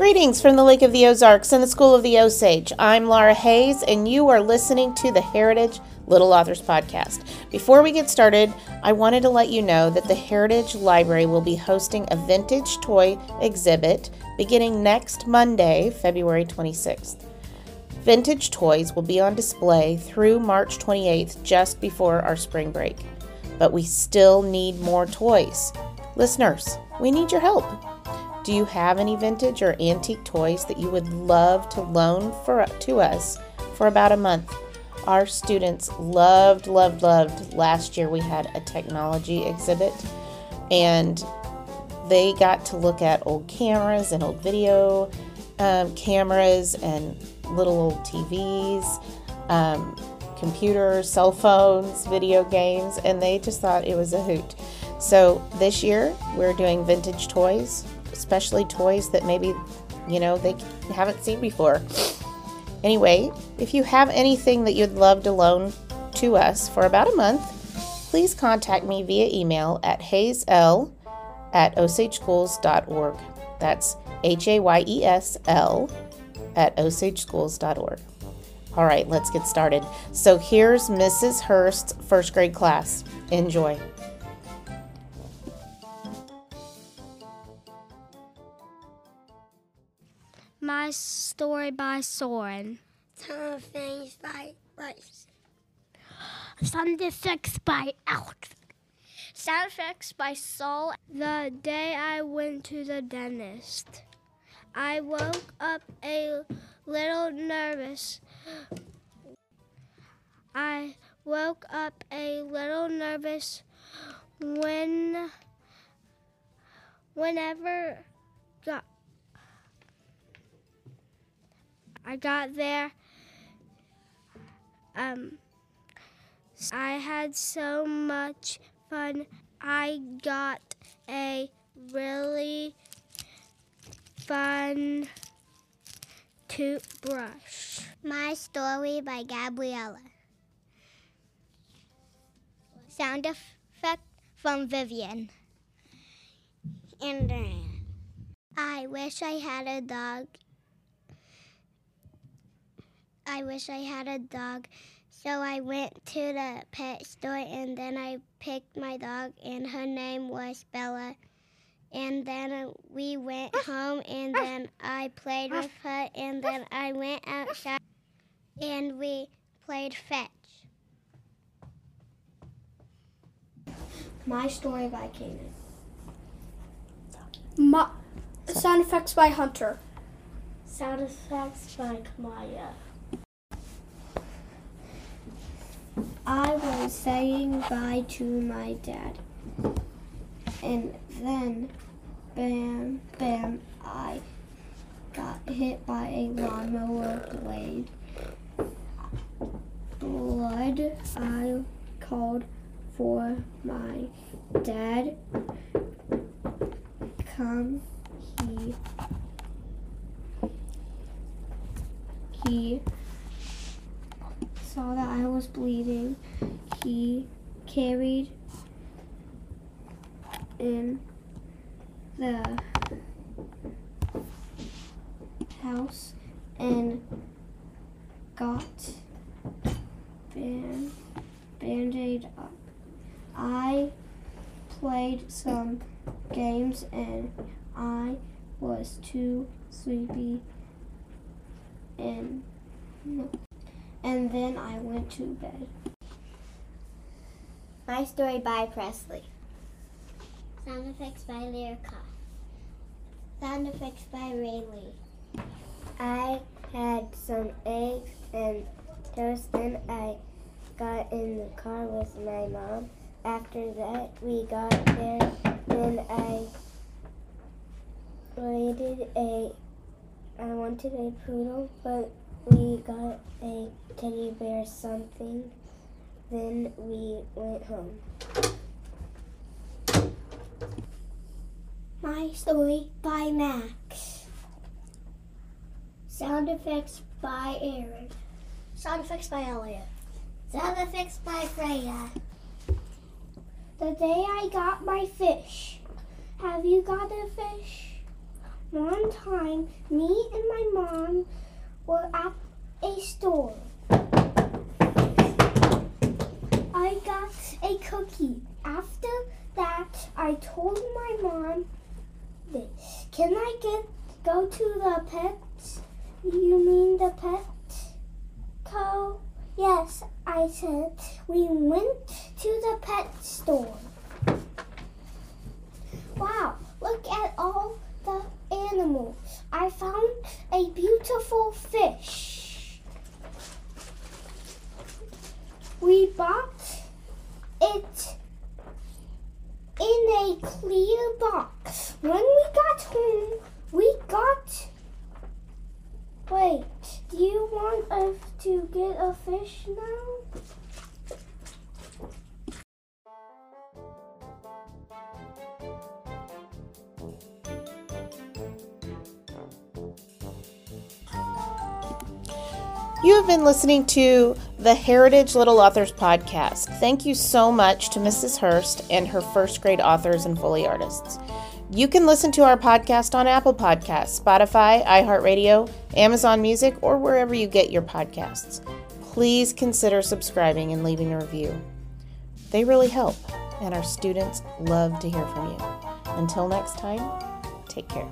Greetings from the Lake of the Ozarks and the School of the Osage. I'm Laura Hayes, and you are listening to the Heritage Little Authors Podcast. Before we get started, I wanted to let you know that the Heritage Library will be hosting a vintage toy exhibit beginning next Monday, February 26th. Vintage toys will be on display through March 28th, just before our spring break. But we still need more toys. Listeners, we need your help. Do you have any vintage or antique toys that you would love to loan for to us for about a month? Our students loved, loved, loved. Last year we had a technology exhibit and they got to look at old cameras and old video um, cameras and little old TVs, um, computers, cell phones, video games, and they just thought it was a hoot. So this year we're doing vintage toys especially toys that maybe, you know, they haven't seen before. Anyway, if you have anything that you'd love to loan to us for about a month, please contact me via email at hayesl at osageschools.org. That's H A Y E S L at osageschools.org. All right, let's get started. So here's Mrs. Herst's first grade class. Enjoy. My Story by Soren. Some Things by Bryce. Sound Effects by Alex. Sound Effects by Saul. The day I went to the dentist, I woke up a little nervous. I woke up a little nervous when whenever I got there. Um, I had so much fun. I got a really fun toothbrush. My Story by Gabriella. Sound effect from Vivian. And I wish I had a dog I wish I had a dog. So I went to the pet store and then I picked my dog, and her name was Bella. And then we went ah. home, and ah. then I played ah. with her, and then I went outside and we played fetch. My Story by Kanan. My, sound effects by Hunter. Sound effects by Kamaya. I was saying bye to my dad. And then, bam, bam, I got hit by a lawnmower blade. Blood, I called for my dad. Come, he, he saw that was bleeding, he carried in the house and got band band-aid up. I played some games and I was too sleepy and and then I went to bed. My Story by Presley. Sound effects by Lyrica. Sound effects by Rayleigh. I had some eggs and toast, then I got in the car with my mom. After that, we got there, then I wanted a, I wanted a poodle, but we got a teddy bear something. Then we went home. My Story by Max. Sound effects by Aaron. Sound effects by Elliot. Sound effects by Freya. The day I got my fish. Have you got a fish? One time, me and my mom were at a store. I got a cookie. After that, I told my mom this. Can I get go to the pets? You mean the pet co? Yes, I said. We went to the pet store. Wow, look at all the animals. I found a beautiful fish. We bought it in a clear box. When we got home, we got. Wait, do you want us to get a fish now? You have been listening to the Heritage Little Authors podcast. Thank you so much to Mrs. Herst and her first grade authors and Foley artists. You can listen to our podcast on Apple Podcasts, Spotify, iHeartRadio, Amazon Music, or wherever you get your podcasts. Please consider subscribing and leaving a review. They really help, and our students love to hear from you. Until next time, take care.